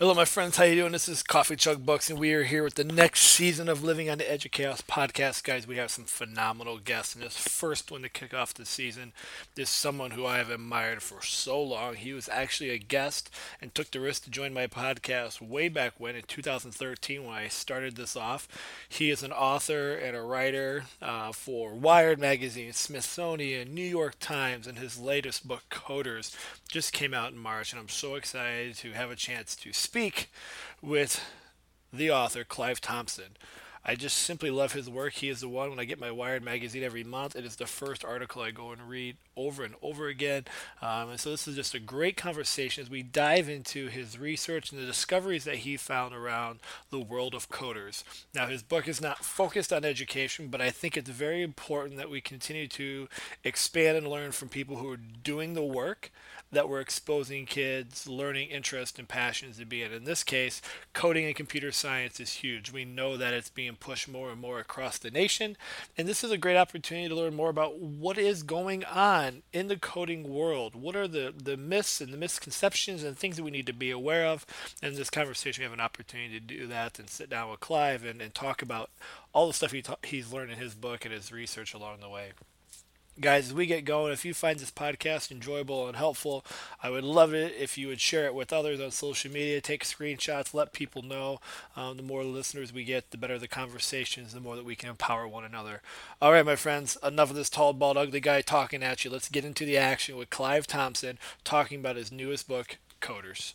Hello, my friends. How you doing? This is Coffee Chug Books, and we are here with the next season of Living on the Edge of Chaos podcast. Guys, we have some phenomenal guests, and this first one to kick off the season is someone who I have admired for so long. He was actually a guest and took the risk to join my podcast way back when in 2013 when I started this off. He is an author and a writer uh, for Wired Magazine, Smithsonian, New York Times, and his latest book, Coders, just came out in March, and I'm so excited to have a chance to speak with the author, Clive Thompson. I just simply love his work. He is the one when I get my Wired magazine every month. It is the first article I go and read over and over again. Um, and so this is just a great conversation as we dive into his research and the discoveries that he found around the world of coders. Now, his book is not focused on education, but I think it's very important that we continue to expand and learn from people who are doing the work that we're exposing kids learning interests and passions to be in. In this case, coding and computer science is huge. We know that it's being pushed more and more across the nation, and this is a great opportunity to learn more about what is going on in the coding world. What are the, the myths and the misconceptions and things that we need to be aware of? And in this conversation, we have an opportunity to do that and sit down with Clive and, and talk about all the stuff he ta- he's learned in his book and his research along the way guys as we get going if you find this podcast enjoyable and helpful i would love it if you would share it with others on social media take screenshots let people know. Um, the more listeners we get the better the conversations the more that we can empower one another. All right my friends enough of this tall bald ugly guy talking at you. Let's get into the action with clive thompson talking about his newest book coders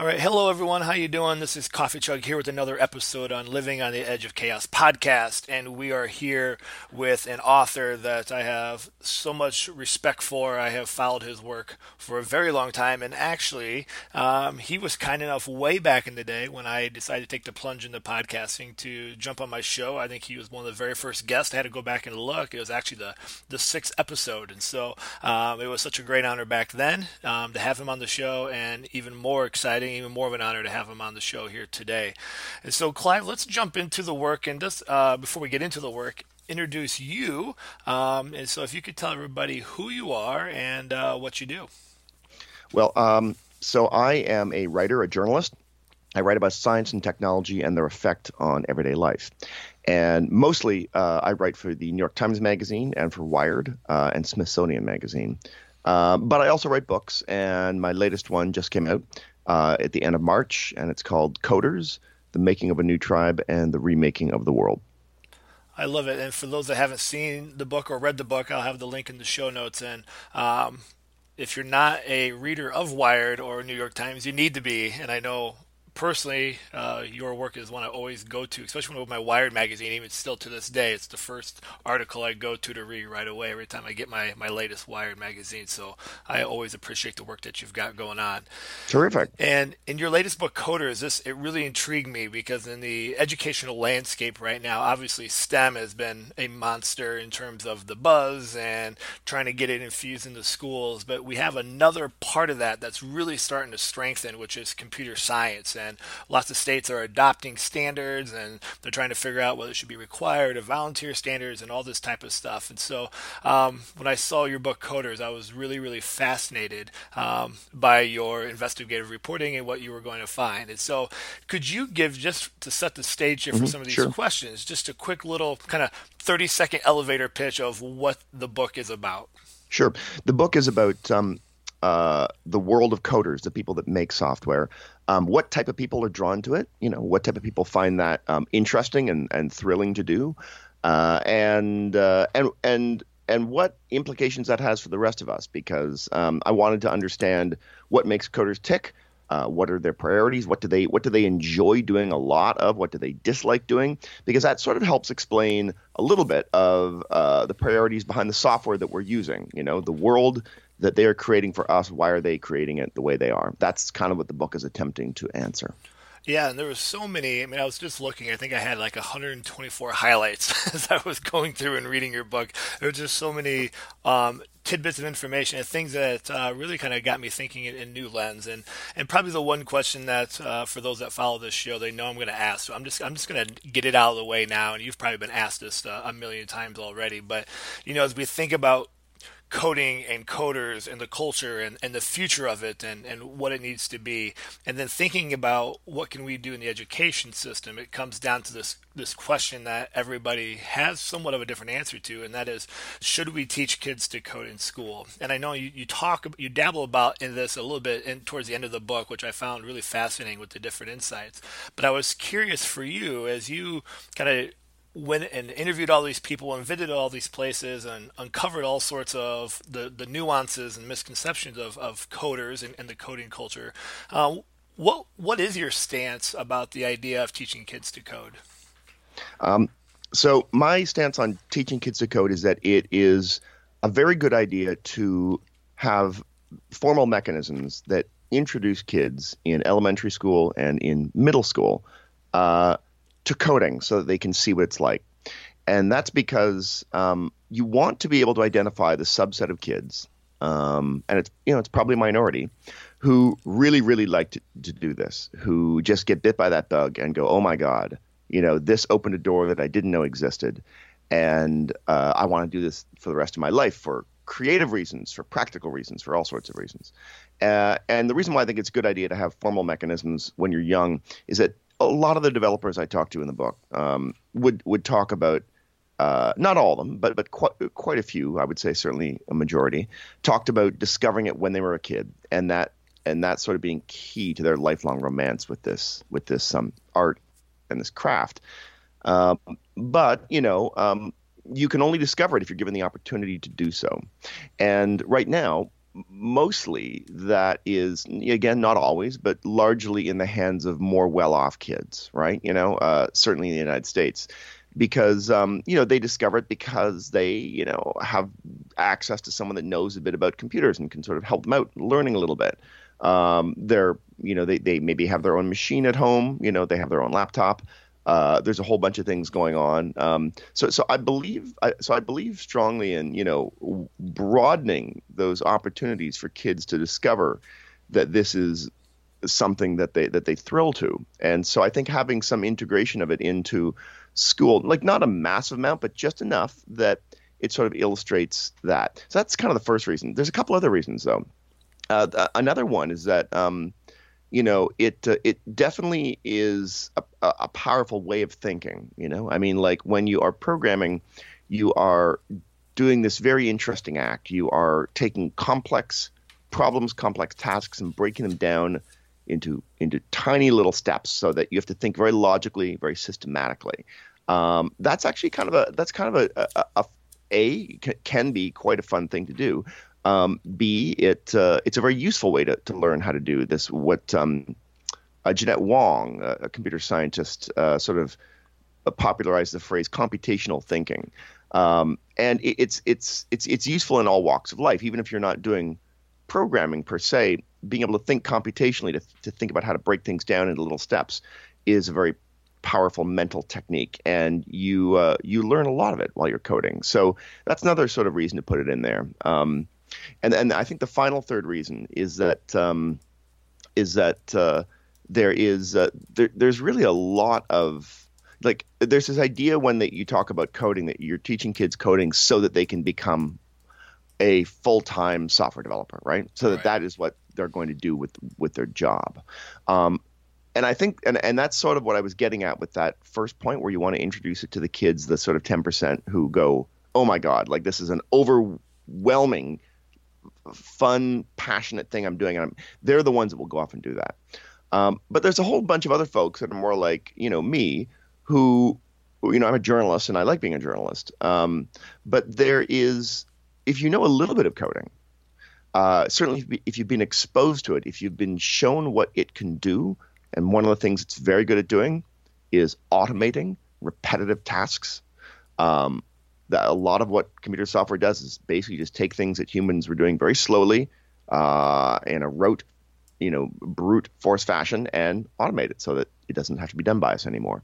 All right, hello everyone. How you doing? This is Coffee Chug here with another episode on Living on the Edge of Chaos podcast, and we are here with an author that I have so much respect for. I have followed his work for a very long time, and actually, um, he was kind enough way back in the day when I decided to take the plunge into podcasting to jump on my show. I think he was one of the very first guests. I had to go back and look. It was actually the the sixth episode, and so um, it was such a great honor back then um, to have him on the show, and even more exciting even more of an honor to have him on the show here today. And so, Clive, let's jump into the work. And just uh, before we get into the work, introduce you. Um, and so, if you could tell everybody who you are and uh, what you do. Well, um, so I am a writer, a journalist. I write about science and technology and their effect on everyday life. And mostly, uh, I write for the New York Times Magazine and for Wired uh, and Smithsonian Magazine. Uh, but I also write books, and my latest one just came out uh, at the end of March, and it's called Coders: The Making of a New Tribe and the Remaking of the World. I love it. And for those that haven't seen the book or read the book, I'll have the link in the show notes. And um, if you're not a reader of Wired or New York Times, you need to be. And I know personally, uh, your work is one I always go to, especially with my Wired magazine. Even still to this day, it's the first article I go to to read right away every time I get my, my latest Wired magazine. So I always appreciate the work that you've got going on. Terrific. And in your latest book, Coders, this it really intrigued me because in the educational landscape right now, obviously STEM has been a monster in terms of the buzz and trying to get it infused into schools. But we have another part of that that's really starting to strengthen, which is computer science. And and lots of states are adopting standards and they're trying to figure out whether it should be required or volunteer standards and all this type of stuff. And so um, when I saw your book Coders, I was really, really fascinated um, by your investigative reporting and what you were going to find. And so could you give, just to set the stage here for mm-hmm, some of these sure. questions, just a quick little kind of 30 second elevator pitch of what the book is about? Sure. The book is about um, uh, the world of coders, the people that make software, um, what type of people are drawn to it, you know, what type of people find that um, interesting and, and thrilling to do, uh, and uh, and and and what implications that has for the rest of us. Because um, I wanted to understand what makes coders tick, Uh, what are their priorities? What do they what do they enjoy doing a lot of? What do they dislike doing? Because that sort of helps explain a little bit of uh, the priorities behind the software that we're using. You know, the world that they are creating for us. Why are they creating it the way they are? That's kind of what the book is attempting to answer. Yeah, and there was so many. I mean, I was just looking. I think I had like 124 highlights as I was going through and reading your book. There were just so many um, tidbits of information and things that uh, really kind of got me thinking in, in, new lens. And and probably the one question that uh, for those that follow this show, they know I'm going to ask. So I'm just I'm just going to get it out of the way now. And you've probably been asked this uh, a million times already. But you know, as we think about coding and coders and the culture and, and the future of it and, and what it needs to be. And then thinking about what can we do in the education system it comes down to this this question that everybody has somewhat of a different answer to and that is should we teach kids to code in school? And i know you, you talk you dabble about in this a little bit in, towards the end of the book which i found really fascinating with the different insights. But i was curious for you as you kind of went and interviewed all these people and visited all these places and uncovered all sorts of the, the nuances and misconceptions of, of coders and, and the coding culture. Uh, what what is your stance about the idea of teaching kids to code? Um, so my stance on teaching kids to code is that it is a very good idea to have formal mechanisms that introduce kids in elementary school and in middle school uh, to coding so that they can see what it's like. And that's because um, you want to be able to identify the subset of kids, um, and it's you know it's probably a minority, who really really like to, to do this, who just get bit by that bug and go, oh my god, you know this opened a door that I didn't know existed, and uh, I want to do this for the rest of my life for creative reasons, for practical reasons, for all sorts of reasons. Uh, and the reason why I think it's a good idea to have formal mechanisms when you're young is that a lot of the developers I talked to in the book um, would would talk about uh, not all of them, but but quite quite a few. I would say certainly a majority talked about discovering it when they were a kid, and that and that sort of being key to their lifelong romance with this with this um, art and this craft. Um, but you know, um, you can only discover it if you're given the opportunity to do so. And right now, mostly that is again not always but largely in the hands of more well-off kids right? You know uh, certainly in the united states. Because um, you know they discover it because they you know have access to someone that knows a bit about computers and can sort of help them out learning a little bit. Um, they're you know they, they maybe have their own machine at home you know they have their own laptop uh, there's a whole bunch of things going on. Um, so, so I believe, I, so I believe strongly in you know broadening those opportunities for kids to discover that this is something that they that they thrill to. And so I think having some integration of it into school, like not a massive amount, but just enough that it sort of illustrates that. So that's kind of the first reason. There's a couple other reasons though. Uh, another one is that um, you know, it uh, it definitely is a, a powerful way of thinking. You know, I mean, like when you are programming, you are doing this very interesting act. You are taking complex problems, complex tasks, and breaking them down into into tiny little steps, so that you have to think very logically, very systematically. Um, that's actually kind of a that's kind of a, a, a, a can be quite a fun thing to do. Um, B, it uh, it's a very useful way to, to learn how to do this. What um, uh, Jeannette Wing, a, a computer scientist, uh, sort of uh, popularized the phrase computational thinking, um, and it, it's it's it's it's useful in all walks of life, even if you're not doing programming per se. Being able to think computationally, to, to think about how to break things down into little steps, is a very powerful mental technique, and you uh, you learn a lot of it while you're coding. So that's another sort of reason to put it in there. Um, and and I think the final third reason is that um, is that uh, there is uh, there, there's really a lot of like there's this idea when that you talk about coding that you're teaching kids coding so that they can become a full-time software developer, right? So that right. that is what they're going to do with with their job. Um, and I think, and, and that's sort of what I was getting at with that first point where you want to introduce it to the kids, the sort of 10% who go, oh my God, like this is an overwhelming fun, passionate thing I'm doing, and I'm, they're the ones that will go off and do that. Um, but there's a whole bunch of other folks that are more like you know me, who you know I'm a journalist and I like being a journalist. Um, but there is, if you know a little bit of coding, uh, certainly if you've been exposed to it, if you've been shown what it can do, and one of the things it's very good at doing is automating repetitive tasks. Um, a lot of what computer software does is basically just take things that humans were doing very slowly uh, in a rote, you know, brute force fashion and automate it so that it doesn't have to be done by us anymore.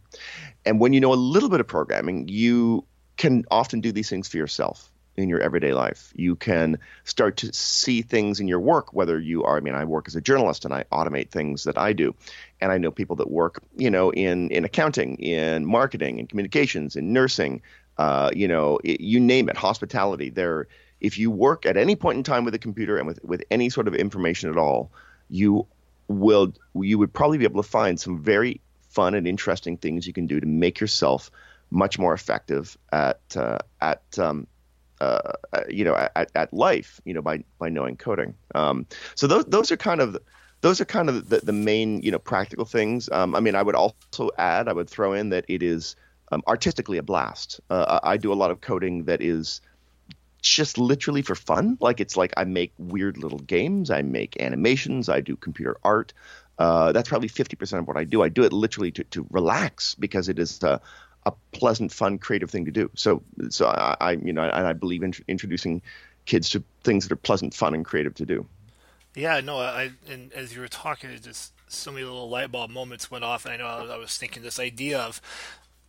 And when you know a little bit of programming, you can often do these things for yourself in your everyday life. You can start to see things in your work, whether you are, I mean, I work as a journalist and I automate things that I do. And I know people that work, you know, in, in accounting, in marketing, in communications, in nursing, uh, you know, it, you name it, hospitality. There, if you work at any point in time with a computer and with, with any sort of information at all, you will, you would probably be able to find some very fun and interesting things you can do to make yourself much more effective at uh, at um, uh, you know at, at life you know by by knowing coding um, so those those are kind of those are kind of the, the main you know practical things um, i mean i would also add i would throw in that it is um, artistically a blast. Uh, i do a lot of coding that is just literally for fun. Like it's like i make weird little games. I make animations. I do computer art. Uh, that's probably 50% of what i do. I do it literally to, to relax because it is uh, a pleasant, fun, creative thing to do. So, so I, I you know, and I believe in introducing kids to things that are pleasant, fun, and creative to do. Yeah, no, I and as you were talking, it just so many little light bulb moments went off, and I know I was thinking this idea of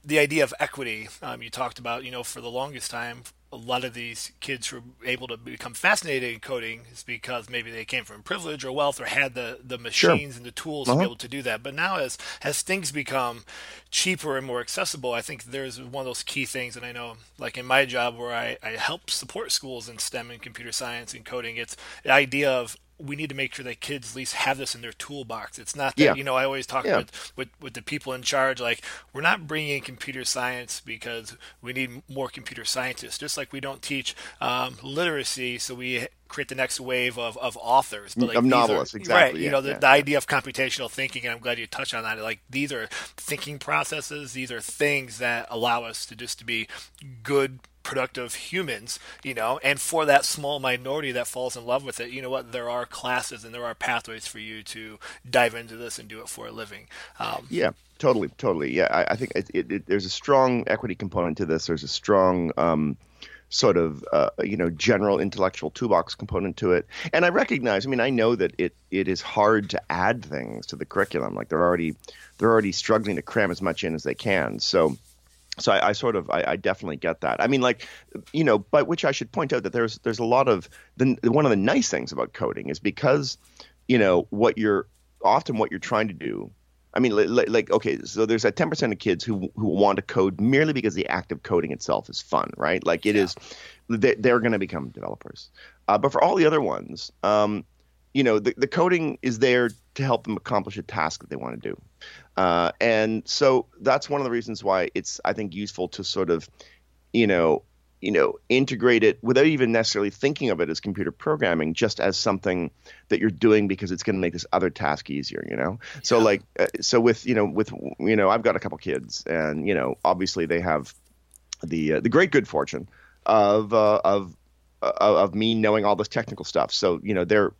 the idea of equity. Um, you talked about, you know, for the longest time, a lot of these kids who are able to become fascinated in coding is because maybe they came from privilege or wealth or had the, the machines sure. and the tools uh-huh. to be uh-huh. able to do that. But now as as things become cheaper and more accessible, I think there's one of those key things and I know like in my job where I, I help support schools in STEM and computer science and coding, it's the idea of we need to make sure that kids at least have this in their toolbox. It's not that yeah. you know I always talk yeah. with, with with the people in charge like we're not bringing in computer science because we need more computer scientists. Just like we don't teach um, literacy, so we create the next wave of, of authors, but like, of novelists, are, exactly. Right, yeah, you know the, the idea of computational thinking, and I'm glad you touched on that. Like these are thinking processes. These are things that allow us to just to be good productive humans, you know, and for that small minority that falls in love with it, you know what, there are classes and there are pathways for you to dive into this and do it for a living. Um, yeah, totally, totally. Yeah, I, I think it, it, it, there's a strong equity component to this. There's a strong um, sort of uh, you know general intellectual toolbox component to it. And I recognize, I mean, I know that it it is hard to add things to the curriculum. Like they're already they're already struggling to cram as much in as they can. So so I, I, sort of I, I, definitely get that. I mean, like you know, but which I should point out that there's there's a lot of the one of the nice things about coding is because you know what you're often what you're trying to do. I mean, like, like okay, so there's that 10% of kids who who want to code merely because the act of coding itself is fun, right? Like it yeah. is, they, they're going to become developers. Uh, but for all the other ones, um, you know, the, the coding is there to help them accomplish a task that they want to do. Uh, and so that's one of the reasons why it's I think useful to sort of, you know, you know, integrate it without even necessarily thinking of it as computer programming, just as something that you're doing because it's going to make this other task easier. You know, yeah. so like, uh, so with you know, with you know, I've got a couple kids, and you know, obviously they have the uh, the great good fortune of uh, of of me knowing all this technical stuff. So you know, they're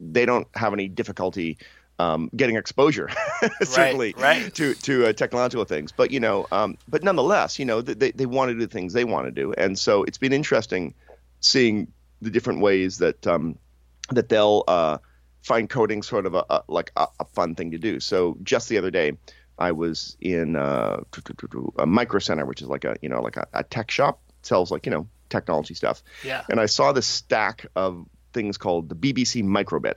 they don't have any difficulty um, getting exposure, certainly right, right. to to uh, technological things. But you know, um, but nonetheless, you know, they they want to do the things they want to do, and so it's been interesting seeing the different ways that um, that they'll uh, find coding sort of a, a like a, a, fun thing to do. So just the other day, I was in uh, a micro center, which is like a you know like a, a tech shop sells like you know technology stuff. Yeah. And I saw this stack of things called the BBC Microbit.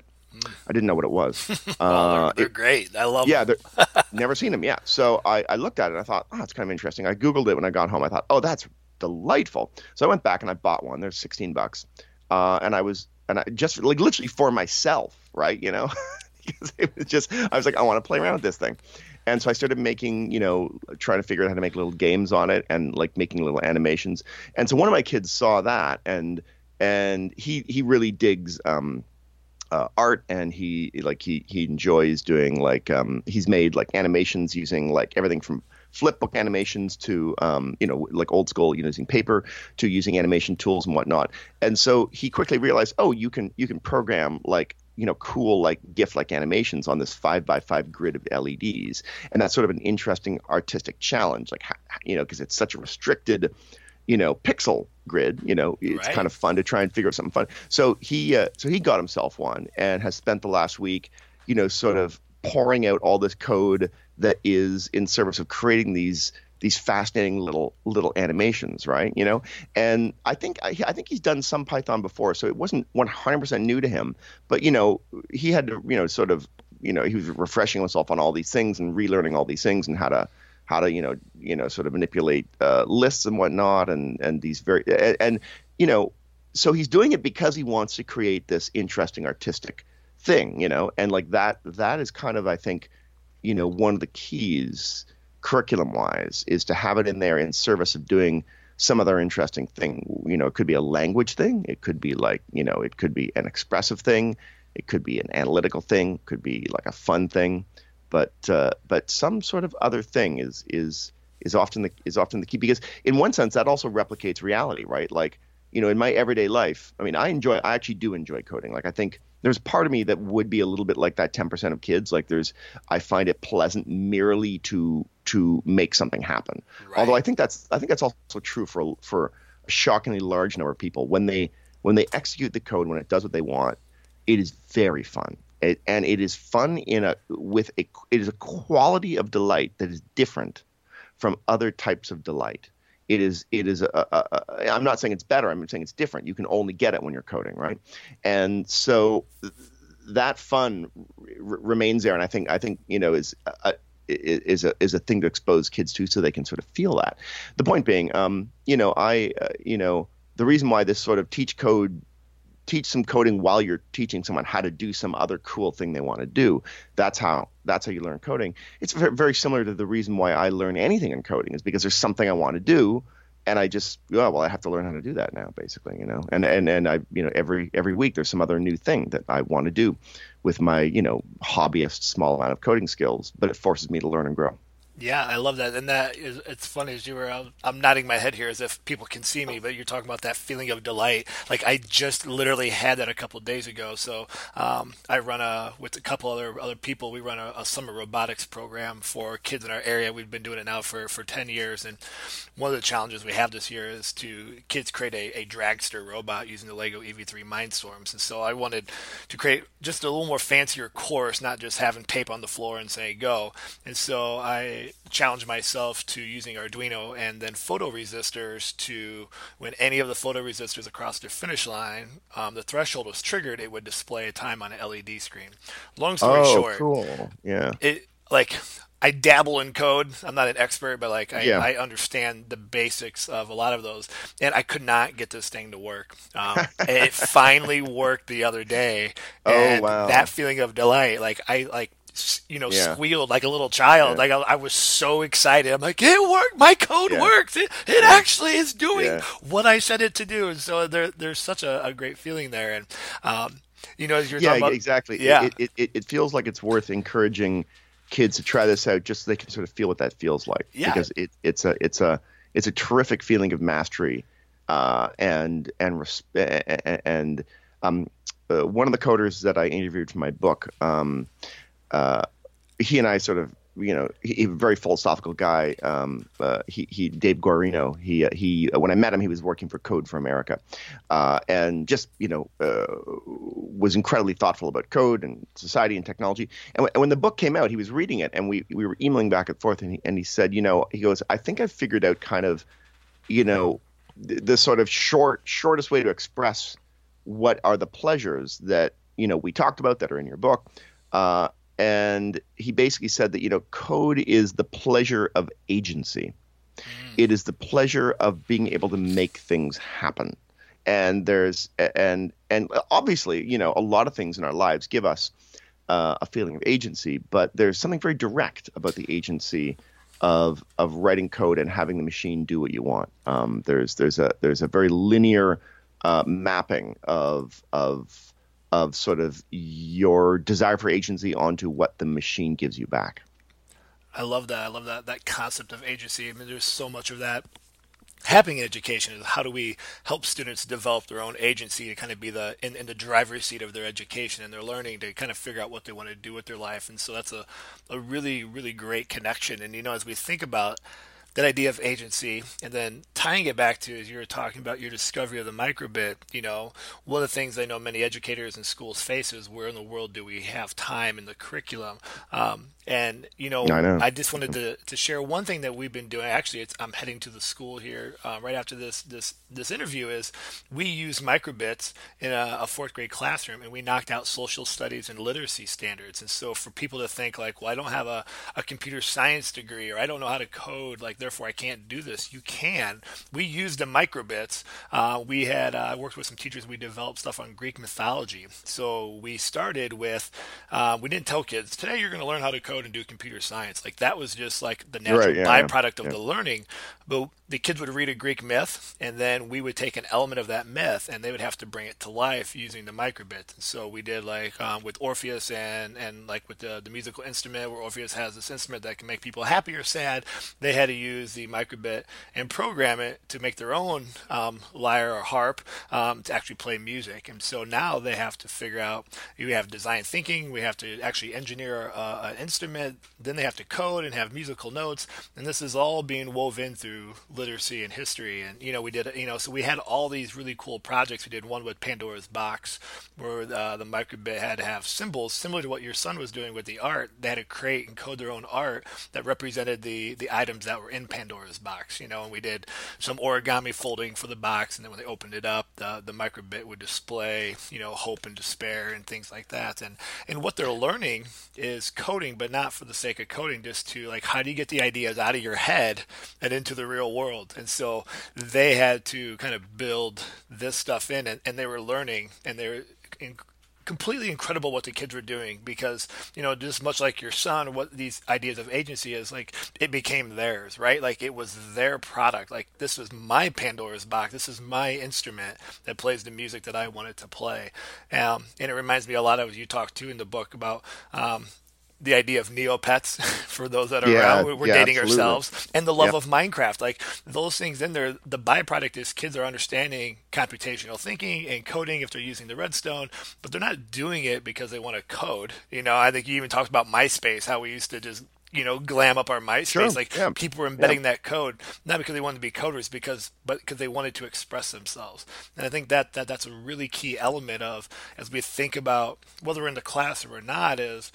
I didn't know what it was. Uh, they're, they're it, great. I love them. yeah, them. never seen them. Yeah. So I, I looked at it and I thought, oh, it's kind of interesting. I Googled it when I got home. I thought, oh, that's delightful. So I went back and I bought one. There's 16 bucks. Uh, and I was, and I just like literally for myself, right? You know, because it was just, I was like, I want to play around with this thing. And so I started making, you know, trying to figure out how to make little games on it and like making little animations. And so one of my kids saw that and, and he, he really digs, um, uh, art and he like he he enjoys doing like um, he's made like animations using like everything from flip book animations to um, you know like old school you know, using paper to using animation tools and whatnot. And so he quickly realized, oh, you can you can program like you know cool like GIF like animations on this five by five grid of LEDs, and that's sort of an interesting artistic challenge, like you know because it's such a restricted you know pixel grid you know it's right. kind of fun to try and figure out something fun so he uh, so he got himself one and has spent the last week you know sort of pouring out all this code that is in service of creating these these fascinating little little animations, right? You know, and I think I, I think he's done some Python before, so it wasn't 100% new to him. But you know, he had to you know sort of you know he was refreshing himself on all these things and relearning all these things and how to how to you know you know sort of manipulate uh, lists and whatnot and and these very and, and you know so he's doing it because he wants to create this interesting artistic thing, you know, and like that that is kind of I think you know one of the keys curriculum wise is to have it in there in service of doing some other interesting thing. You know, it could be a language thing. It could be like, you know, it could be an expressive thing. It could be an analytical thing. It could be like a fun thing. But uh, but some sort of other thing is is is often the is often the key because in one sense that also replicates reality, right? Like you know, in my everyday life, I mean, I enjoy, I actually do enjoy coding. Like, I think there's part of me that would be a little bit like that 10% of kids. Like, there's, I find it pleasant merely to to make something happen. Right. Although I think that's, I think that's also true for for a shockingly large number of people when they when they execute the code when it does what they want, it is very fun. It, and it is fun in a with a it is a quality of delight that is different from other types of delight it is it is a, a, a, I'm not saying it's better. I'm saying it's different. You can only get it when you're coding, right? And so that fun r- remains there, and I think I think you know is a, is a is a thing to expose kids to, so they can sort of feel that. The point being, um, you know, I uh, you know the reason why this sort of teach code teach some coding while you're teaching someone how to do some other cool thing they want to do. That's how that's how you learn coding. It's very similar to the reason why I learn anything in coding is because there's something I want to do and I just oh well I have to learn how to do that now basically, you know. And and and I you know every every week there's some other new thing that I want to do with my, you know, hobbyist small amount of coding skills, but it forces me to learn and grow. Yeah, I love that, and that is it's funny as you were. I'm nodding my head here as if people can see me, but you're talking about that feeling of delight. Like I just literally had that a couple days ago. So um, I run a with a couple other other people. We run a, a, summer robotics program for kids in our area. We've been doing it now for for ten years, and one of the challenges we have this year is to kids create a, a dragster robot using the Lego EV3 Mindstorms. And so I wanted to create just a little more fancier course, not just having tape on the floor and say go. And so I challenge myself to using Arduino and then photoresistors to when any of the photoresistors across the finish line, um, the threshold was triggered, it would display a time on an LED screen. Long story oh, short, cool. Yeah. It like I dabble in code. I'm not an expert, but like I, yeah. I, understand the basics of a lot of those, and I could not get this thing to work. Um, it finally worked the other day. oh wow! That feeling of delight, like I like you know, yeah. squealed like a little child. Yeah. Like I, I, was so excited. I'm like, it worked. My code yeah. works. It, it actually is doing what I said it to do. And so there, there's such a, a great feeling there. And, um, you know, as you're yeah, talking about, exactly. Yeah. It, it, it, feels like it's worth encouraging kids to try this out just so they can sort of feel what that feels like. Yeah. Because it, it's a, it's a, it's a terrific feeling of mastery. Uh, and, and, and, um, uh, one of the coders that I interviewed for my book, um, uh, he and I sort of you know, he, a very philosophical guy. Um, uh, he, he, Dave Guarino. He, uh, he, uh, when I met him, he was working for Code for America, uh, and just you know, uh, was incredibly thoughtful about code and society and technology. And, w- and, when the book came out, he was reading it, and we we were emailing back and forth, and he, and he said, you know, he goes, I think I've figured out kind of, you know, the, the sort of short shortest way to express what are the pleasures that you know we talked about that are in your book. And he basically said that you know code is the pleasure of agency. Mm. it is the pleasure of being able to make things happen. And there's and and obviously you know a lot of things in our lives give us uh, a feeling of agency but there's something very direct about the agency of of writing code and having the machine do what you want. Um, there's there's a there's a very linear uh, mapping of of of sort of your desire for agency onto what the machine gives you back. I love that. I love that that concept of agency. I mean, there's so much of that happening in education is how do we help students develop their own agency to kind of be the in, in the driver's seat of their education and their learning to kind of figure out what they want to do with their life and so that's a, a really really great connection and you know as we think about that idea of agency and then tying it back to as you were talking about your discovery of the microbit you know one of the things i know many educators and schools face is where in the world do we have time in the curriculum? Um, and you know I, know. I, just wanted to, to share one thing that we've been doing. Actually it's i'm heading to the school here uh, right after this this this interview is we use microbits in a, a fourth grade classroom and we knocked out social studies and literacy standards. And so for people to think like well i don't have a, a computer science degree or i don't know how to code like therefore I can't do this. You can. We used the microbits. Uh, we had uh, worked with some teachers. We developed stuff on Greek mythology. So we started with uh, we didn't tell kids today you're going to learn how to code and do computer science. Like that was just like the natural right, yeah, byproduct yeah. of yeah. the learning. But the kids would read a Greek myth, and then we would take an element of that myth, and they would have to bring it to life using the microbit. And so we did like um, with Orpheus and and like with the the musical instrument, where Orpheus has this instrument that can make people happy or sad. They had to use the microbit and program it to make their own um, lyre or harp um, to actually play music. And so now they have to figure out. We have design thinking. We have to actually engineer uh, an instrument. Then they have to code and have musical notes. And this is all being woven through literacy and history. And you know, we did you know, so we had all these really cool projects. We did one with Pandora's Box, where uh, the microbit had to have symbols similar to what your son was doing with the art. They had to create and code their own art that represented the the items that were in Pandora's box. You know, and we did some origami folding for the box, and then when they opened it up, the the microbit would display you know hope and despair and things like that. And and what they're learning is coding, but not for the sake of coding, just to like how do you get the ideas out of your head and into the real world. And so they had to kind of build this stuff in, and, and they were learning, and they were completely incredible what the kids were doing because you know just much like your son what these ideas of agency is like it became theirs right? Like it was their product. Like this was my pandora's box. This is my instrument that plays the music that i wanted to play. Um, and it reminds me a lot of you talked too in the book about um, the idea of Neopets for those that are yeah, around. We're yeah, dating absolutely. ourselves and the love of Minecraft. Like those things in there, the byproduct is kids are understanding computational thinking and coding if they're using the redstone, but they're not doing it because they want to code. You know, I think you even talked about MySpace, how we used to just you know glam up our MySpace. Sure. Like yeah. people were embedding that code not because they wanted to be coders, because but because they wanted to express themselves. And I think that that that's a really key element of as we think about whether we're in the class or not is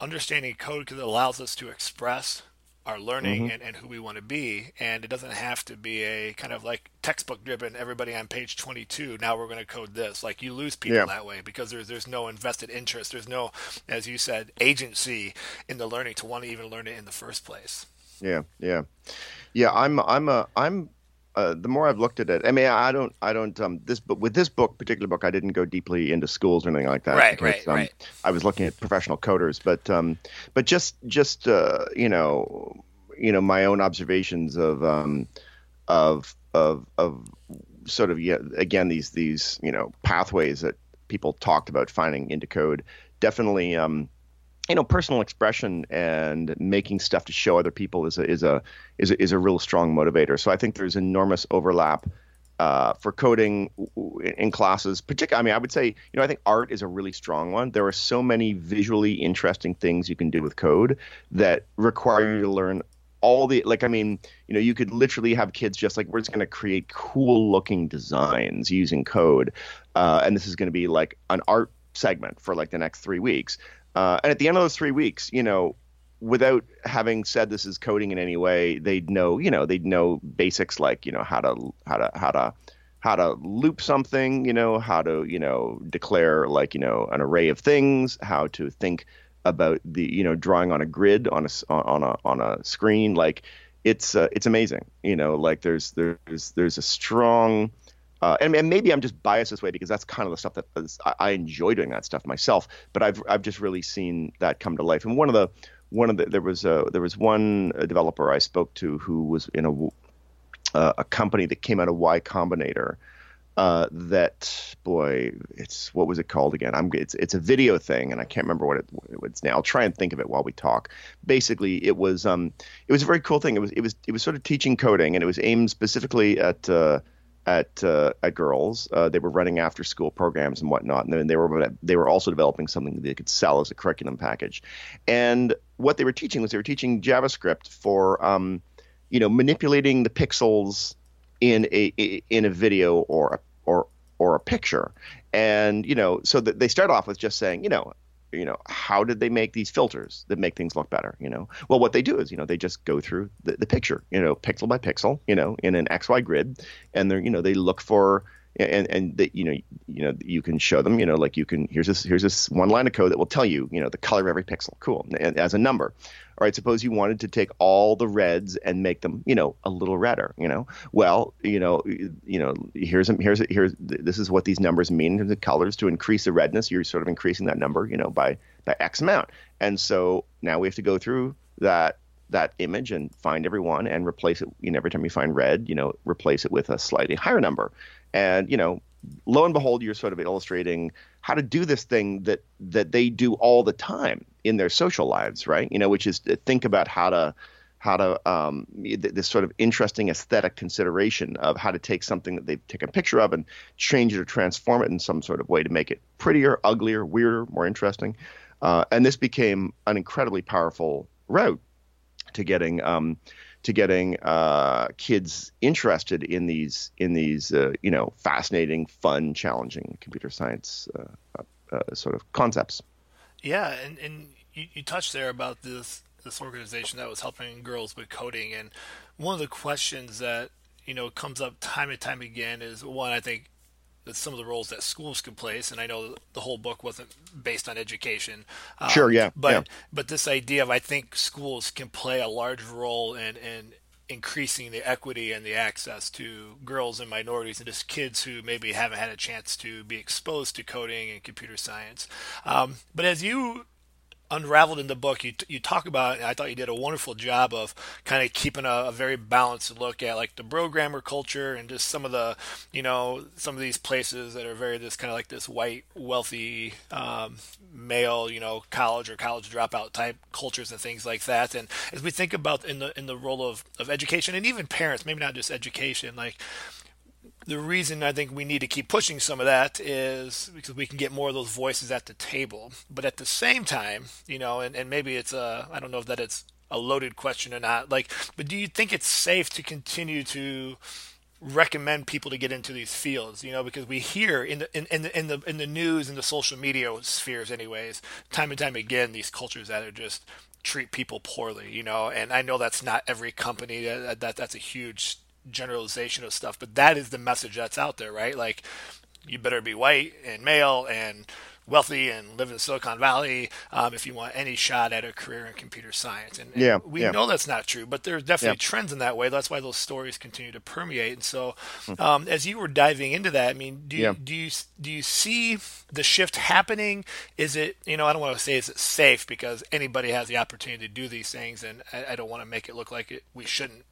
understanding code because it allows us to express our learning mm-hmm. and, and who we want to be. And it doesn't have to be a kind of like textbook driven, everybody on page 22, now we're going to code this. Like you lose people yeah. that way because there's, there's no invested interest. There's no, as you said, agency in the learning to want to even learn it in the first place. Yeah. Yeah. Yeah. I'm, I'm a, I'm uh, the more I've looked at it, I mean, I don't, I don't, um, this, but with this book, particular book, I didn't go deeply into schools or anything like that. Right, because, right, um, right. I was looking at professional coders, but, um, but just, just, uh, you know, you know, my own observations of, um, of, of, of sort of, yeah, again, these, these, you know, pathways that people talked about finding into code definitely, um, you know, personal expression and making stuff to show other people is a is a is a, is a real strong motivator. So I think there's enormous overlap uh, for coding in classes. Particularly, I mean, I would say, you know, I think art is a really strong one. There are so many visually interesting things you can do with code that require you to learn all the like. I mean, you know, you could literally have kids just like we're just going to create cool looking designs using code, uh, and this is going to be like an art segment for like the next three weeks. Uh, and at the end of those three weeks, you know, without having said this is coding in any way, they'd know, you know, they'd know basics like, you know, how to how to how to how to loop something, you know, how to, you know, declare like, you know, an array of things, how to think about the, you know, drawing on a grid on a on a on a screen, like it's uh, it's amazing, you know, like there's there's there's a strong uh, and, and, maybe I'm just biased this way because that's kind of the stuff that is, I, I, enjoy doing that stuff myself. But I've I've just really seen that come to life. And one of the one of the there was a there was one developer I spoke to who was in a uh, a company that came out of Y Combinator uh, that boy, it's what was it called again? I'm it's it's a video thing, and I can't remember what it it's now. I'll try and think of it while we talk. Basically, it was um it was a very cool thing. It was it was it was sort of teaching coding, and it was aimed specifically at. Uh, at uh, at girls. Uh, they were running after school programs and whatnot, and then they were they were also developing something that they could sell as a curriculum package. And what they were teaching was they were teaching JavaScript for um, you know manipulating the pixels in a in a video or a, or or a picture. And you know, so that they start off with just saying, you know, you know, how did they make these filters that make things look better? You know, well, what they do is, you know, they just go through the, the picture, you know, pixel by pixel, you know, in an XY grid, and they're, you know, they look for and and that you know you know you can show them you know like you can here's this here's this one line of code that will tell you you know the color of every pixel. Cool. And as a number. All right suppose you wanted to take all the reds and make them you know a little redder you know? Well you know you know here's here's here's this is what these numbers mean in terms of colors. To increase the redness you're sort of increasing that number you know by by x amount. And so now we have to go through that that image and find every one and replace it. You know every time you find red you know replace it with a slightly higher number and you know lo and behold you're sort of illustrating how to do this thing that that they do all the time in their social lives right you know which is to think about how to how to um, this sort of interesting aesthetic consideration of how to take something that they've taken a picture of and change it or transform it in some sort of way to make it prettier, uglier, weirder, more interesting. Uh, and this became an incredibly powerful route to getting um, to getting uh, kids interested in these in these uh, you know fascinating, fun, challenging computer science uh, uh, sort of concepts. Yeah, and and you, you touched there about this this organization that was helping girls with coding, and one of the questions that you know comes up time and time again is one I think some of the roles that schools could place. And I know the whole book wasn't based on education. Um, sure, yeah. But yeah. but this idea of I think schools can play a large role in in increasing the equity and the access to girls and minorities and just kids who maybe haven't had a chance to be exposed to coding and computer science. Um, but as you unraveled in the book you, you talk about i thought you did a wonderful job of kind of keeping a, a, very balanced look at like the programmer culture and just some of the you know some of these places that are very this kind of like this white wealthy um, male you know college or college dropout type cultures and things like that. And as we think about in the in the role of, of education and even parents maybe not just education like the reason I think we need to keep pushing some of that is because we can get more of those voices at the table. But at the same time, you know, and, and maybe it's a, I don't know if that it's a loaded question or not, like, but do you think it's safe to continue to recommend people to get into these fields you know because we hear in the in, in the in the in the news and the social media spheres anyways time and time again these cultures that are just treat people poorly you know and i know that's not every company that, that that's a huge generalization of stuff, but that is the message that's out there, right? Like, you better be white and male and wealthy and live in Silicon Valley um, if you want any shot at a career in computer science. And, and yeah, we yeah. know that's not true, but there's definitely yeah. trends in that way. That's why those stories continue to permeate. And so, hmm. um, as you were diving into that, I mean, do you, do you do you see the shift happening? Is it you know I don't want to say is it safe because anybody has the opportunity to do these things, and I, I don't want to make it look like it, we shouldn't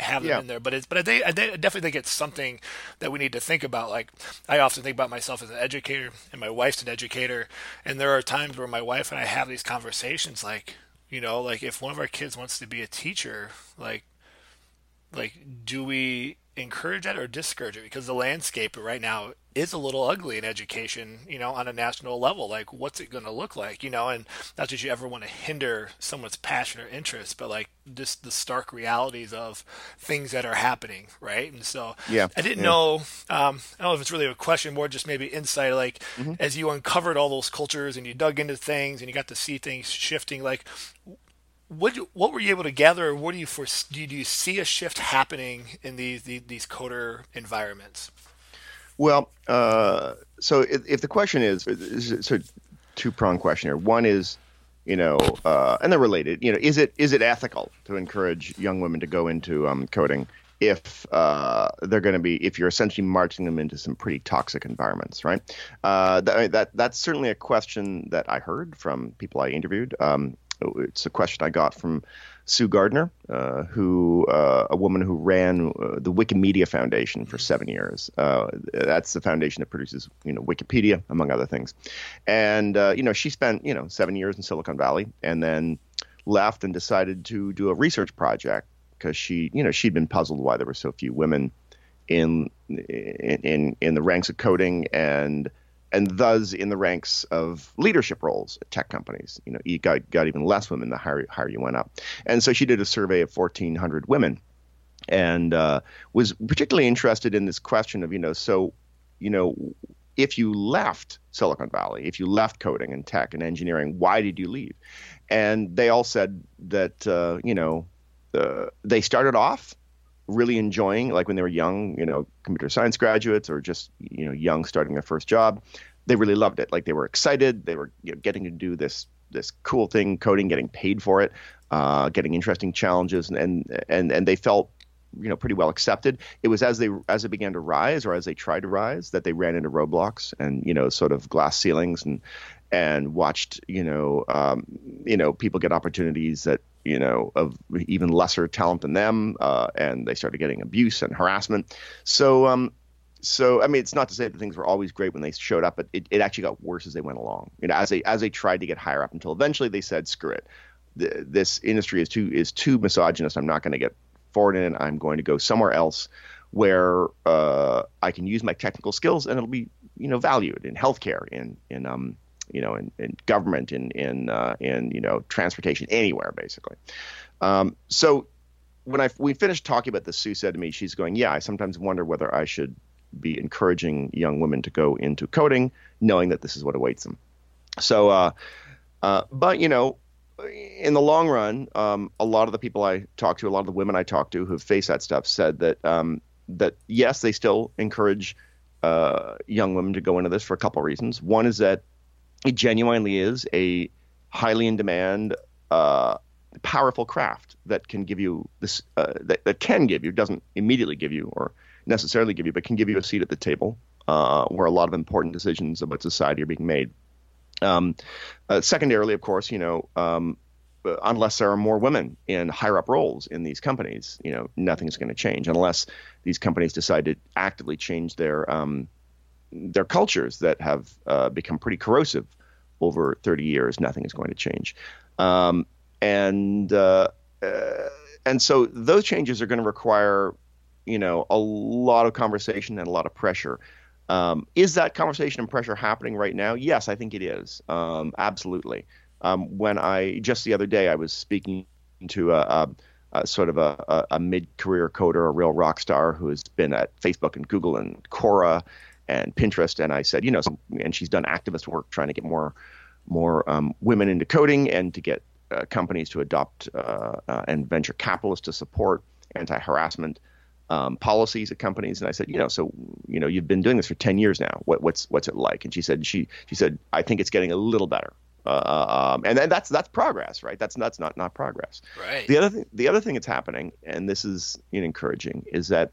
have them yeah. in there. But it's but I, think, I definitely think it's something that we need to think about. Like I often think about myself as an educator, and my wife's an educator, and there are times where my wife and I have these conversations, like you know, like if one of our kids wants to be a teacher, like like do we encourage that or discourage it because the landscape right now is a little ugly in education you know on a national level like what's it going to look like you know and not that you ever want to hinder someone's passion or interest but like just the stark realities of things that are happening right and so yeah i didn't yeah. know um, i don't know if it's really a question more just maybe insight like mm-hmm. as you uncovered all those cultures and you dug into things and you got to see things shifting like what what were you able to gather, or what do you foresee? Do you see a shift happening in these these, these coder environments? Well, uh, so if, if, the question is, so two prong question here. One is, you know, uh, and they're related. You know, is it is it ethical to encourage young women to go into um, coding if uh, they're going to be if you're essentially marching them into some pretty toxic environments, right? Uh, that, that that's certainly a question that I heard from people I interviewed. Um, it's a question I got from Sue Gardner, uh, who uh, a woman who ran uh, the Wikimedia Foundation for seven years. Uh, that's the foundation that produces, you know, Wikipedia among other things. And uh, you know, she spent you know seven years in Silicon Valley, and then left and decided to do a research project because she, you know, she'd been puzzled why there were so few women in in in the ranks of coding and and thus in the ranks of leadership roles at tech companies. You know, you got, got even less women the higher, higher you went up. And so she did a survey of 1,400 women and uh, was particularly interested in this question of, you know, so, you know, if you left Silicon Valley, if you left coding and tech and engineering, why did you leave? And they all said that, uh, you know, uh, they started off really enjoying, like when they were young, you know, computer science graduates or just you know young starting their first job, they really loved it. Like they were excited. They were you know, getting to do this this cool thing, coding, getting paid for it, uh, getting interesting challenges, and, and and and they felt you know pretty well accepted. It was as they as it began to rise or as they tried to rise that they ran into roadblocks and you know sort of glass ceilings and and watched you know um, you know people get opportunities that you know, of even lesser talent than them, uh, and they started getting abuse and harassment. So, um, so I mean, it's not to say that things were always great when they showed up, but it, it actually got worse as they went along. You know, as they as they tried to get higher up, until eventually they said, "Screw it, the, this industry is too is too misogynist. I'm not going to get forward in it. I'm going to go somewhere else." Where uh, I can use my technical skills and it'll be, you know, valued in healthcare, in in um, you know, in, in government, in in uh, in you know, transportation, anywhere basically. Um, so when I we finished talking about this, Sue said to me, she's going, "Yeah, I sometimes wonder whether I should be encouraging young women to go into coding, knowing that this is what awaits them." So, uh, uh, but you know, in the long run, um, a lot of the people I talk to, a lot of the women I talk to who face that stuff, said that um, that yes, they still encourage uh, young women to go into this for a couple reasons. One is that it genuinely is a highly in demand, uh, powerful craft that can give you this uh, that, that can give you doesn't immediately give you or necessarily give you, but can give you a seat at the table uh, where a lot of important decisions about society are being made. Um, uh, secondarily, of course, you know, um, unless there are more women in higher up roles in these companies, you know, nothing's going to change unless these companies decide to actively change their um, their cultures that have uh, become pretty corrosive over 30 years, nothing is going to change. Um, and uh, uh, and so those changes are going to require, you know, a lot of conversation and a lot of pressure. Um, is that conversation and pressure happening right now? Yes, I think it is. Um, absolutely. Um, when I just the other day I was speaking to a, a, a sort of a, a, mid-career coder, a real rock star who has been at Facebook and Google and Quora and Pinterest, and I said, you know, and she's done activist work trying to get more more um, women into coding and to get uh, companies to adopt uh, uh, and venture capitalists to support anti-harassment um, policies at companies. And I said, you know, so you know, you've been doing this for ten years now. What, what's what's it like? And she said, she she said, I think it's getting a little better. Uh, um, and then that's that's progress, right? That's that's not not progress. Right. The other thing, the other thing that's happening, and this is you know, encouraging, is that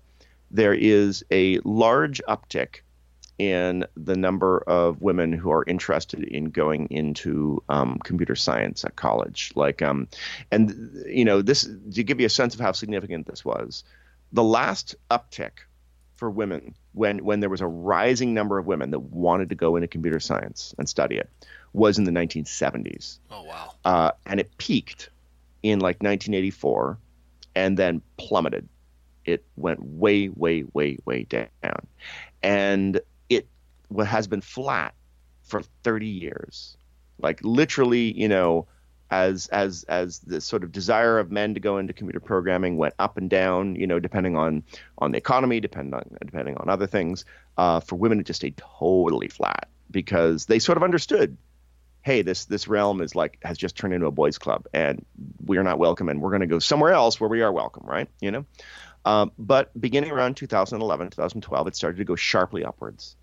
there is a large uptick in the number of women who are interested in going into um, computer science at college. Like, um, and you know, this to give you a sense of how significant this was. The last uptick for women, when when there was a rising number of women that wanted to go into computer science and study it, was in the 1970s. Oh wow! Uh, and it peaked in like 1984, and then plummeted. It went way, way, way, way down. And what has been flat for 30 years. Like literally, you know, as as as the sort of desire of men to go into computer programming went up and down, you know, depending on on the economy, depending on depending on other things. Uh, for women, it just stayed totally flat because they sort of understood, hey, this this realm is like has just turned into a boys' club, and we are not welcome, and we're going to go somewhere else where we are welcome, right? You know. Um, but beginning around 2011, 2012, it started to go sharply upwards.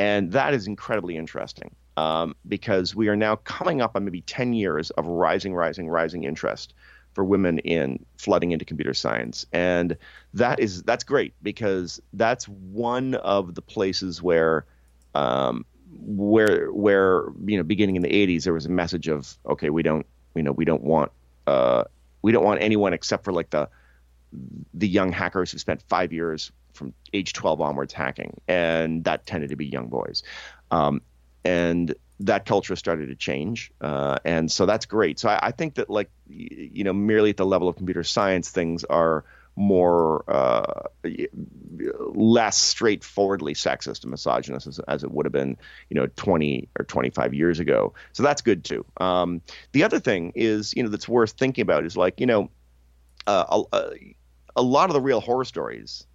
And that is incredibly interesting um, because we are now coming up on maybe 10 years of rising, rising, rising interest for women in flooding into computer science. And that is that's great because that's one of the places where um, where where you know beginning in the 80s there was a message of okay we don't You know, we don't want uh, we don't want anyone except for like the the young hackers who spent five years from age 12 onwards hacking, and that tended to be young boys. Um, and that culture started to change, uh, and so that's great. So I, I, think that like you know, merely at the level of computer science, things are more uh, less straightforwardly sexist and misogynist as, as, it would have been, you know, 20 or 25 years ago. So that's good too. Um, the other thing is, you know, that's worth thinking about is like, you know, uh, a, a, lot of the real horror stories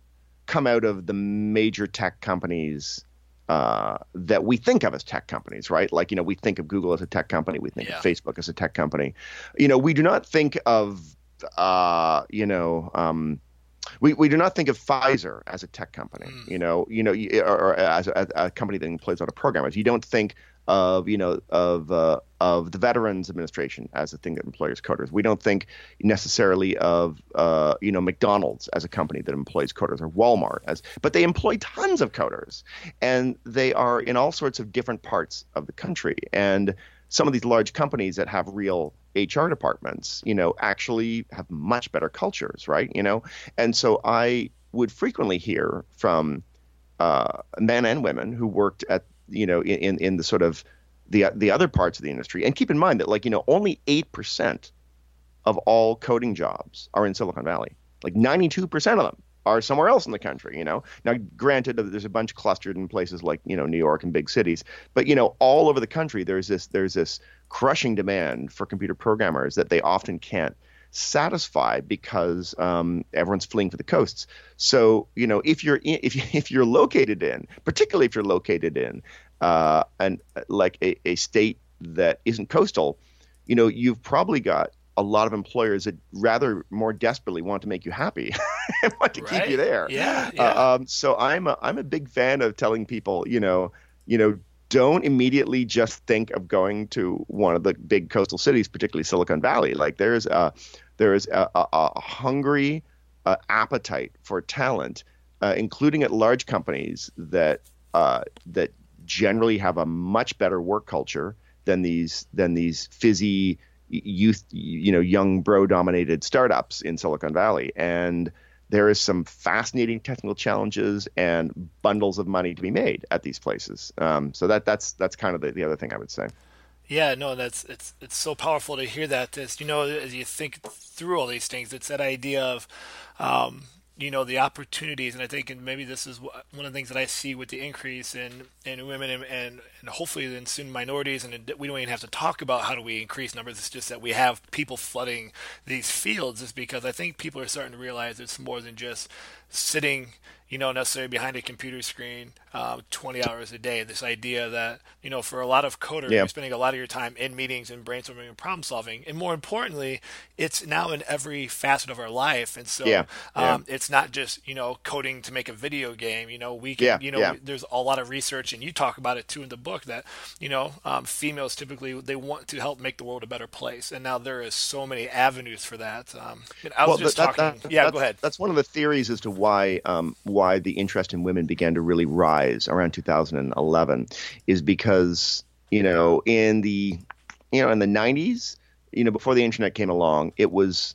come out of the major tech companies uh, that we think of as tech companies, right? Like, you know, we think of Google as a tech company, we think yeah. of Facebook as a tech company. You know, we do not think of uh, you know, um, we, we do not think of Pfizer as a tech company, mm. you know, you know, or, or as a, a, company that employs a lot of programmers. You don't think of you know of uh, of the Veterans Administration as a thing that employs coders. We don't think necessarily of uh, you know McDonald's as a company that employs coders or Walmart as, but they employ tons of coders, and they are in all sorts of different parts of the country. And some of these large companies that have real HR departments, you know, actually have much better cultures, right? You know, and so I would frequently hear from uh, men and women who worked at, you know, in in the sort of the the other parts of the industry, and keep in mind that like you know only eight percent of all coding jobs are in Silicon Valley. Like ninety two percent of them are somewhere else in the country. You know, now granted, uh, there's a bunch clustered in places like you know New York and big cities, but you know all over the country there's this there's this crushing demand for computer programmers that they often can't satisfy because um, everyone's fleeing for the coasts. So you know if you're in, if you, if you're located in, particularly if you're located in uh, and like a, a state that isn't coastal, you know you've probably got a lot of employers that rather more desperately want to make you happy and want to right. keep you there. Yeah. yeah. Uh, um, so I'm a, I'm a big fan of telling people, you know, you know, don't immediately just think of going to one of the big coastal cities, particularly Silicon Valley. Like there's a there is a, a, a hungry uh, appetite for talent, uh, including at large companies that uh, that generally have a much better work culture than these than these fizzy youth, you know, young bro dominated startups in Silicon Valley. And there is some fascinating technical challenges and bundles of money to be made at these places. Um, so that that's that's kind of the, the other thing I would say. Yeah, no, that's it's it's so powerful to hear that. This, you know, as you think through all these things, it's that idea of um, you know the opportunities and i think and maybe this is one of the things that i see with the increase in in women and and, and hopefully then soon minorities and we don't even have to talk about how do we increase numbers it's just that we have people flooding these fields is because i think people are starting to realize it's more than just sitting you know, necessarily behind a computer screen um, 20 hours a day. This idea that, you know, for a lot of coders, yeah. you're spending a lot of your time in meetings and brainstorming and problem solving. And more importantly, it's now in every facet of our life. And so yeah. Um, it's not just, you know, coding to make a video game. You know, we can, you know, there's a lot of research, and you talk about it too in the book that, you know, um, females typically, they want to help make the world a better place. And now there is so many avenues for that. Um, I was well, just that, talking. That, yeah, go ahead. That's one of the theories as to why um, why the interest in women began to really rise around 2011 is because you know in the you know in the 90s you know before the internet came along it was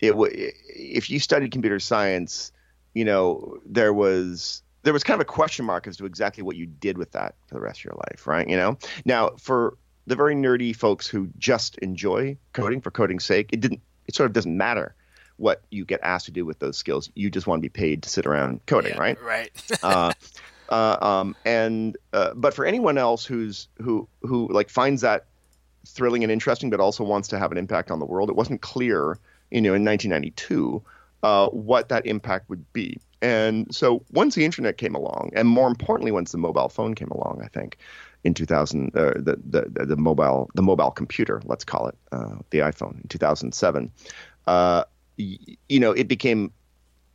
it was if you studied computer science you know there was there was kind of a question mark as to exactly what you did with that for the rest of your life right? You know? Now for the very nerdy folks who just enjoy coding for coding's sake it didn't it sort of doesn't matter what you get asked to do with those skills. You just want to be paid to sit around coding, yeah, right? Right. uh, uh, um, and uh, but for anyone else who's who who like finds that thrilling and interesting, but also wants to have an impact on the world, it wasn't clear, you know, in 1992, uh, what that impact would be. And so once the internet came along, and more importantly, once the mobile phone came along, I think in 2000, uh, the, the the mobile the mobile computer, let's call it uh, the iPhone in 2007. Uh, you know, it became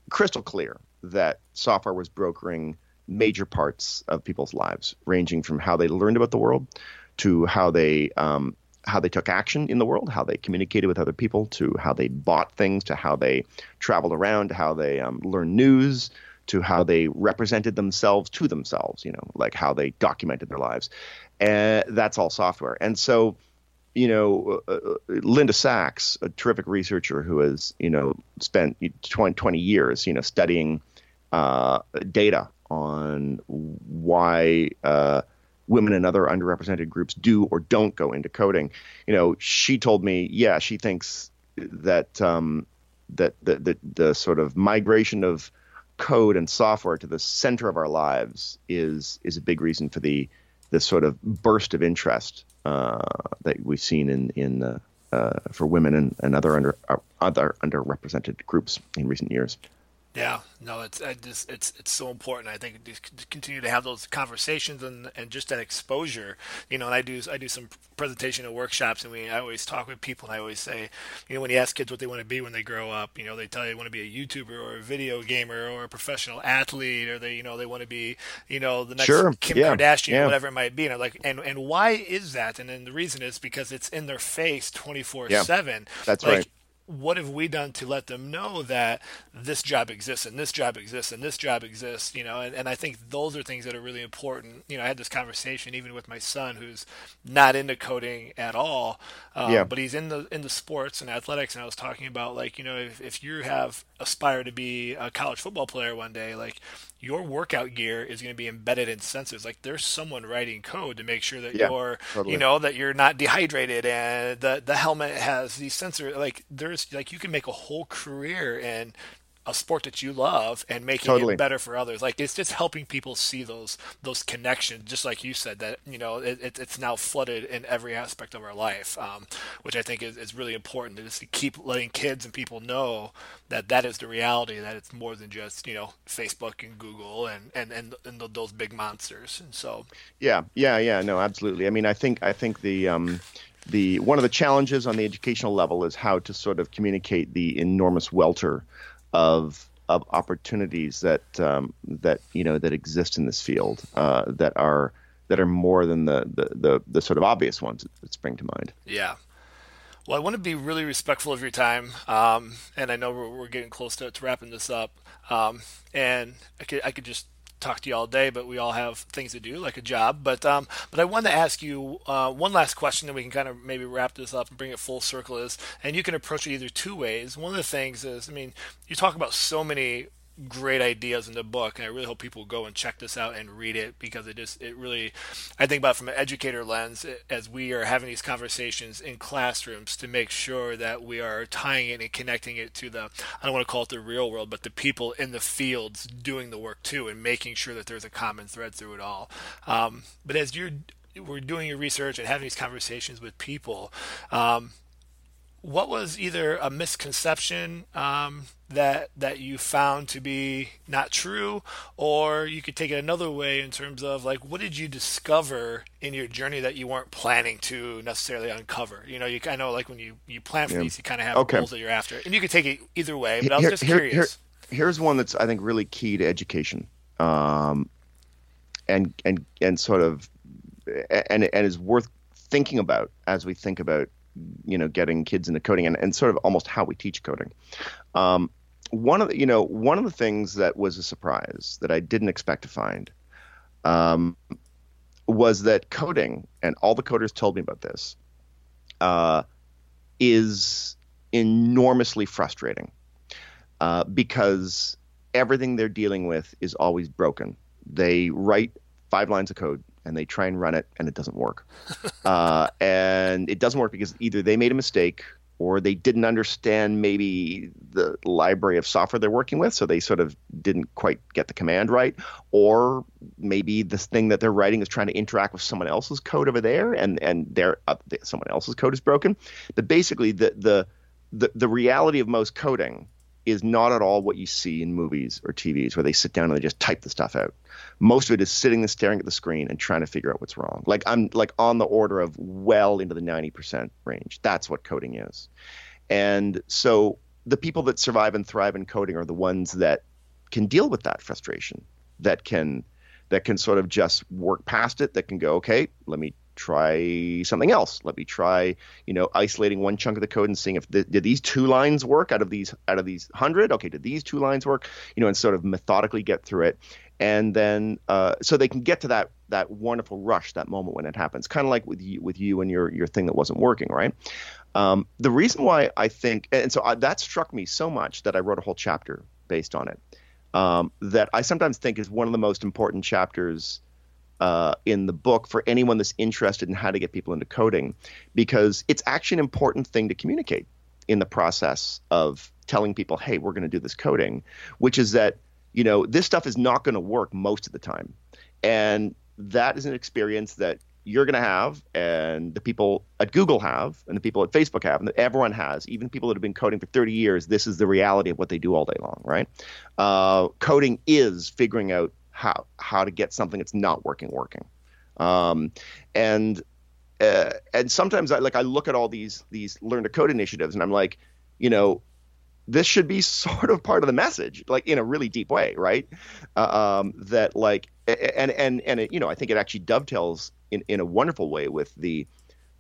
crystal clear that software was brokering major parts of people's lives, ranging from how they learned about the world to how they um, how they took action in the world, how they communicated with other people, to how they bought things, to how they traveled around, to how they um, learned news, to how they represented themselves to themselves. You know, like how they documented their lives, and that's all software. And so you know, uh, uh, Linda Sax, a terrific researcher who has, you know, spent 20, 20 years, you know, studying uh, data on why uh, women and other underrepresented groups do or don't go into coding. You know, she told me, yeah, she thinks that um, that the, the the sort of migration of code and software to the center of our lives is is a big reason for the the sort of burst of interest that we've seen in in uh, uh, for women and, and other under uh, other underrepresented groups in recent years. Yeah, no, it's I just it's it's so important. I think to continue to have those conversations and, and just that exposure. You know, and I do I do some presentation and workshops, and we I always talk with people, and I always say, you know, when you ask kids what they want to be when they grow up, you know, they tell you they want to be a YouTuber or a video gamer or a professional athlete, or they you know they want to be you know the next sure. Kim yeah. Kardashian, yeah. whatever it might be. And I'm like, and and why is that? And then the reason is because it's in their face twenty four seven. That's like, right what have we done to let them know that this job exists and this job exists and this job exists you know and, and i think those are things that are really important you know i had this conversation even with my son who's not into coding at all um, yeah. but he's in the in the sports and athletics and i was talking about like you know if, if you have aspire to be a college football player one day like your workout gear is going to be embedded in sensors. Like there's someone writing code to make sure that yeah, you're, totally. you know, that you're not dehydrated, and the the helmet has these sensors. Like there's like you can make a whole career in a sport that you love and making totally. it better for others. Like it's just helping people see those those connections, just like you said that you know it, it, it's now flooded in every aspect of our life, um, which I think is, is really important to just keep letting kids and people know that that is the reality. That it's more than just you know Facebook and Google and and and, and those big monsters. And so yeah, yeah, yeah, no, absolutely. I mean, I think I think the um, the one of the challenges on the educational level is how to sort of communicate the enormous welter of of opportunities that um, that you know that exist in this field uh, that are that are more than the, the, the the sort of obvious ones that spring to mind. Yeah. Well, I want to be really respectful of your time, um, and I know we're, we're getting close to, to wrapping this up. Um, and I could I could just talk to you all day, but we all have things to do, like a job. But um, but I wanted to ask you uh, one last question, and we can kind of maybe wrap this up and bring it full circle. Is and you can approach it either two ways. One of the things is, I mean, you talk about so many great ideas in the book and i really hope people go and check this out and read it because it just it really i think about from an educator lens as we are having these conversations in classrooms to make sure that we are tying it and connecting it to the i don't want to call it the real world but the people in the fields doing the work too and making sure that there's a common thread through it all. Um, but as you're we're doing your research and having these conversations with people um, what was either a misconception um, that that you found to be not true, or you could take it another way in terms of like what did you discover in your journey that you weren't planning to necessarily uncover? You know, you kind of like when you you plan for yeah. these, you kind of have okay. goals that you're after, and you could take it either way. But I was just here, curious. Here, here's one that's I think really key to education, um, and and and sort of and and is worth thinking about as we think about you know getting kids into coding and, and sort of almost how we teach coding um, one of the you know one of the things that was a surprise that i didn't expect to find um, was that coding and all the coders told me about this uh, is enormously frustrating uh, because everything they're dealing with is always broken they write five lines of code and they try and run it and it doesn't work. uh, and it doesn't work because either they made a mistake or they didn't understand maybe the library of software they're working with, so they sort of didn't quite get the command right, or maybe this thing that they're writing is trying to interact with someone else's code over there, and and their uh, someone else's code is broken. But basically, the the the, the reality of most coding is not at all what you see in movies or TVs where they sit down and they just type the stuff out. Most of it is sitting and staring at the screen and trying to figure out what's wrong. Like I'm like on the order of well into the 90% range. That's what coding is. And so the people that survive and thrive in coding are the ones that can deal with that frustration, that can that can sort of just work past it, that can go, okay, let me try something else. Let me try, you know, isolating one chunk of the code and seeing if did these two lines work out of these out of these hundred. Okay, did these two lines work? You know, and sort of methodically get through it. and then uh, so they can get to that that wonderful rush, that moment when it happens, kind of like with you with you and your your thing that wasn't working, right? Um, the reason why I think, and so I, that struck me so much that I wrote a whole chapter based on it. Um, that I sometimes think is one of the most important chapters uh, in the book for anyone that's interested in how to get people into coding, because it's actually an important thing to communicate in the process of telling people, hey, we're going to do this coding, which is that, you know, this stuff is not going to work most of the time. And that is an experience that you're going to have, and the people at Google have, and the people at Facebook have, and that everyone has, even people that have been coding for 30 years. This is the reality of what they do all day long, right? Uh, coding is figuring out how how to get something that's not working working, um, and uh, and sometimes I like I look at all these these learn to code initiatives, and I'm like, you know, this should be sort of part of the message, like in a really deep way, right? Uh, um, that like, and and and it, you know, I think it actually dovetails in, in a wonderful way with the,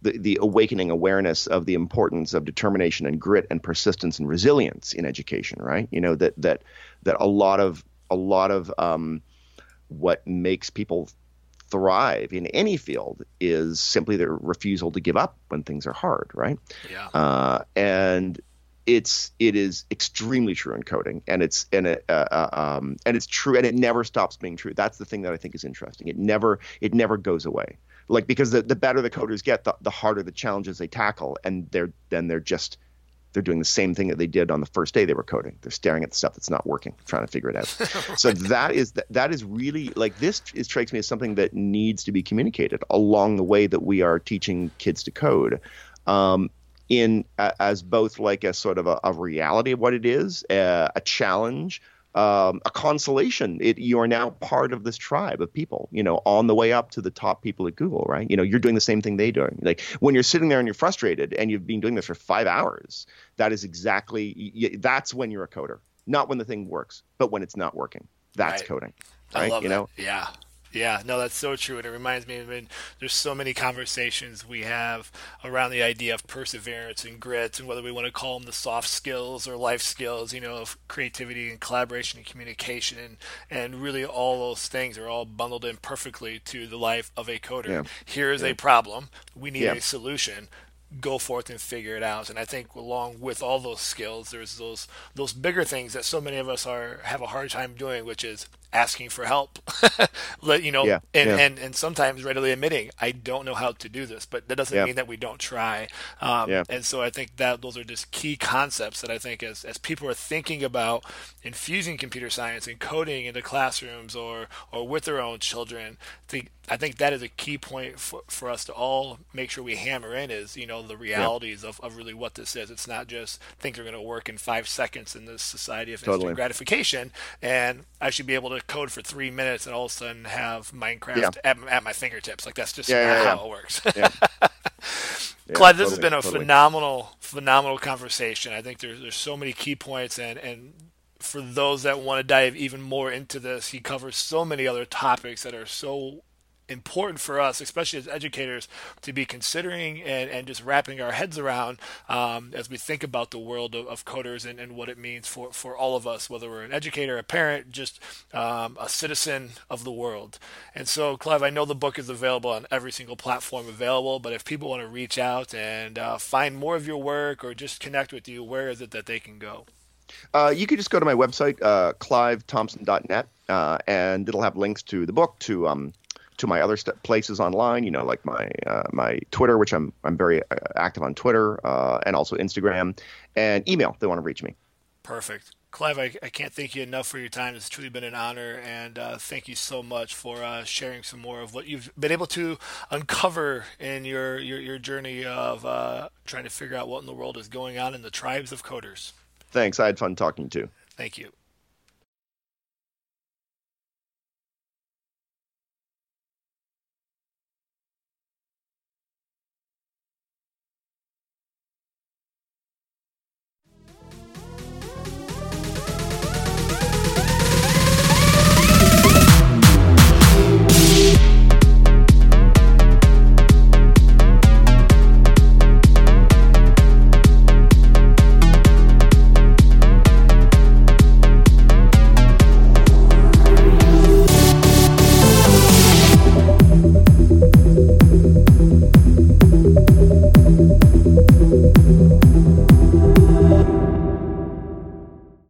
the the awakening awareness of the importance of determination and grit and persistence and resilience in education, right? You know that that that a lot of a lot of um, what makes people thrive in any field is simply their refusal to give up when things are hard, right? Yeah. Uh, and it's it is extremely true in coding, and it's and it uh, uh, um, and it's true, and it never stops being true. That's the thing that I think is interesting. It never it never goes away. Like because the, the better the coders get, the, the harder the challenges they tackle, and they're then they're just they're doing the same thing that they did on the first day they were coding. They're staring at the stuff that's not working, trying to figure it out. right. So that is that is really like this is, strikes me as something that needs to be communicated along the way that we are teaching kids to code. Um, in uh, as both like a sort of a, a reality of what it is, uh, a challenge, um, a consolation. It, you are now part of this tribe of people, you know, on the way up to the top people at Google, right? You know, you're doing the same thing they're doing. Like when you're sitting there and you're frustrated and you've been doing this for five hours, that is exactly that's when you're a coder. Not when the thing works, but when it's not working. That's right. coding. Right? I love you that. know? Yeah. Yeah, no, that's so true. And it reminds me, I mean, there's so many conversations we have around the idea of perseverance and grit, and whether we want to call them the soft skills or life skills, you know, of creativity and collaboration and communication. And, and really, all those things are all bundled in perfectly to the life of a coder. Yeah. Here is Yeah. a problem. We need Yeah. a solution. Go forth and figure it out. And I think along with all those skills, there's those those bigger things that so many of us are have a hard time doing, which is asking for help. Let you know, Yeah, and, yeah. and and sometimes readily admitting I don't know how to do this, but that doesn't Yeah. mean that we don't try. Um, Yeah. And so I think that those are just key concepts that I think as as people are thinking about infusing computer science and coding into classrooms or or with their own children, I think I think that is a key point for, for us to all make sure we hammer in is you know the realities of, of really what this is. It's not just things are going to work in five seconds in this society of Totally. instant gratification, and I should be able to code for three minutes and all of a sudden have Minecraft Yeah. at, at my fingertips. Like that's just Yeah, how it works. Yeah. Yeah, Clive, this has been a totally. phenomenal, phenomenal conversation. I think there's there's so many key points, and and for those that want to dive even more into this, he covers so many other topics that are so important for us, especially as educators, to be considering and, and just wrapping our heads around um, as we think about the world of, of coders and, and what it means for, for all of us, whether we're an educator, a parent, just um, a citizen of the world. And so, Clive, I know the book is available on every single platform available, but if people want to reach out and uh, find more of your work or just connect with you, where is it that they can go? Uh, you could just go to my website, uh, clivethompson.net, uh, and it'll have links to the book, to um, to my other st- places online. You know, like my uh, my Twitter, which I'm I'm very uh, active on Twitter, uh, and also Instagram, and email. If they want to reach me. Perfect. Clive, I, I can't thank you enough for your time. It's truly been an honor, and uh, thank you so much for uh, sharing some more of what you've been able to uncover in your, your, your journey of uh, trying to figure out what in the world is going on in the tribes of coders. Thanks. I had fun talking too. Thank you.